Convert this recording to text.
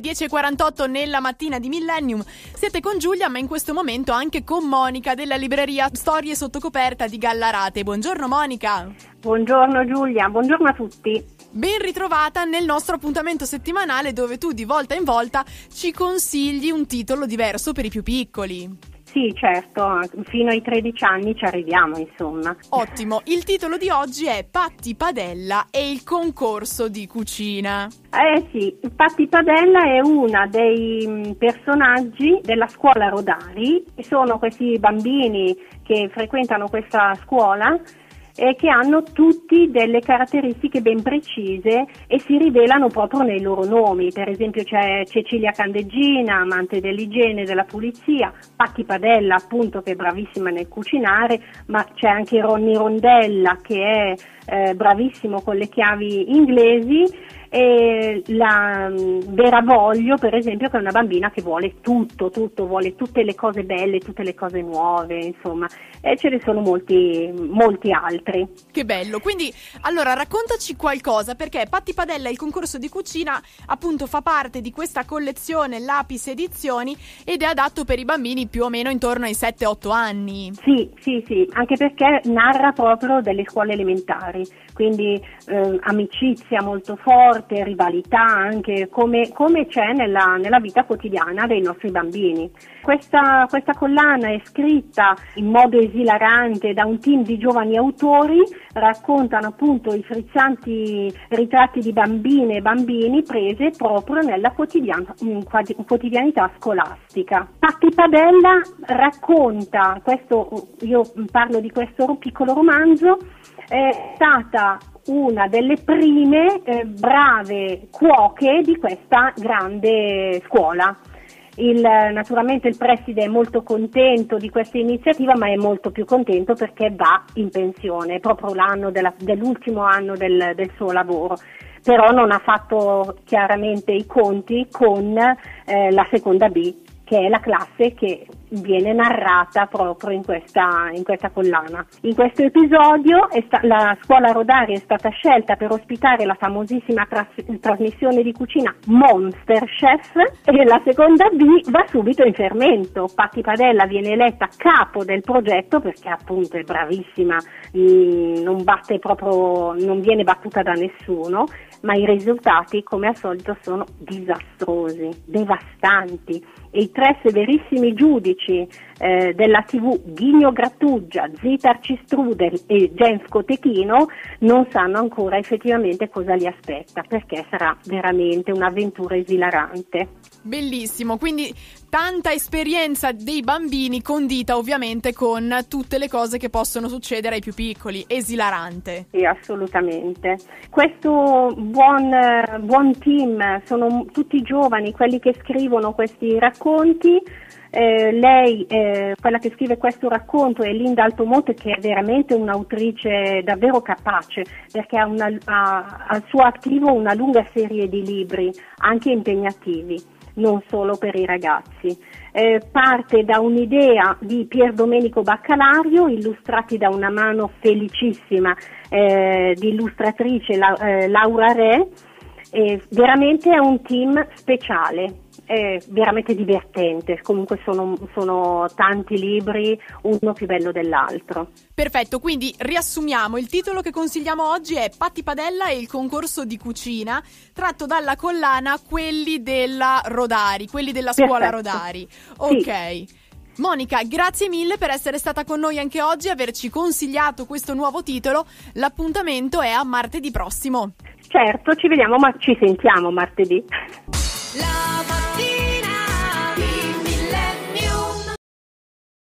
le 10.48 nella mattina di Millennium. Siete con Giulia, ma in questo momento anche con Monica della libreria Storie sotto coperta di Gallarate. Buongiorno Monica. Buongiorno Giulia, buongiorno a tutti. Ben ritrovata nel nostro appuntamento settimanale dove tu di volta in volta ci consigli un titolo diverso per i più piccoli. Sì, certo, fino ai 13 anni ci arriviamo, insomma. Ottimo, il titolo di oggi è Patti Padella e il concorso di cucina. Eh sì, Patti Padella è una dei mm, personaggi della scuola Rodari, sono questi bambini che frequentano questa scuola eh, che hanno tutti delle caratteristiche ben precise e si rivelano proprio nei loro nomi. Per esempio c'è Cecilia Candeggina, amante dell'igiene della pulizia, Patti Padella appunto che è bravissima nel cucinare, ma c'è anche Ronny Rondella che è eh, bravissimo con le chiavi inglesi e la um, Vera Voglio per esempio che è una bambina che vuole tutto, tutto, vuole tutte le cose belle, tutte le cose nuove, insomma, e ce ne sono molti, molti altri. Che bello, quindi allora raccontaci qualcosa perché Patti Padella il concorso di cucina appunto fa parte di questa collezione Lapis Edizioni ed è adatto per i bambini più o meno intorno ai 7-8 anni. Sì, sì, sì, anche perché narra proprio delle scuole elementari, quindi eh, amicizia molto forte forte rivalità anche come, come c'è nella, nella, vita quotidiana dei nostri bambini. Questa, questa, collana è scritta in modo esilarante da un team di giovani autori, raccontano appunto i frizzanti ritratti di bambine e bambini prese proprio nella quotidian- quotidianità scolastica. Patti Padella racconta, questo, io parlo di questo piccolo romanzo, è stata una delle prime eh, brave cuoche di questa grande scuola. Il, naturalmente il preside è molto contento di questa iniziativa, ma è molto più contento perché va in pensione, è proprio l'anno della, dell'ultimo anno del, del, suo lavoro. Però non ha fatto chiaramente i conti con eh, la seconda B, che è la classe che viene narrata proprio in questa, in questa collana. In questo episodio sta, la scuola Rodari è stata scelta per ospitare la famosissima tras- trasmissione di cucina Monster Chef e la seconda B va subito in fermento. Patti Padella viene eletta capo del progetto perché appunto è bravissima, mh, mm, non, proprio, non viene battuta da nessuno, ma i risultati come al solito sono disastrosi, devastanti e i tre severissimi giudici amici eh, della TV Ghigno Grattugia, Zita Arcistrudel e Jens Cotechino non sanno ancora effettivamente cosa li aspetta perché sarà veramente un'avventura esilarante. Bellissimo, quindi tanta esperienza dei bambini condita ovviamente con tutte le cose che possono succedere ai più piccoli, esilarante. Sì, assolutamente. Questo buon, buon team, sono tutti giovani, quelli che scrivono questi racconti, eh, lei, eh, quella che scrive questo racconto, è Linda Altomonte, che è veramente un'autrice davvero capace, perché ha, una, ha al suo attivo una lunga serie di libri, anche impegnativi, non solo per i ragazzi. Eh, parte da un'idea di Pier Domenico Baccalario, illustrati da una mano felicissima eh, di illustratrice la, eh, Laura Re, veramente è un team speciale è veramente divertente, comunque sono, sono, tanti libri, uno più bello dell'altro. Perfetto, quindi riassumiamo, il titolo che consigliamo oggi è Patti Padella e il concorso di cucina, tratto dalla collana Quelli della Rodari, quelli della scuola Perfetto. Rodari. Ok. Sì. Monica, grazie mille per essere stata con noi anche oggi e averci consigliato questo nuovo titolo. L'appuntamento è a martedì prossimo. Certo, ci vediamo, ma ci sentiamo martedì.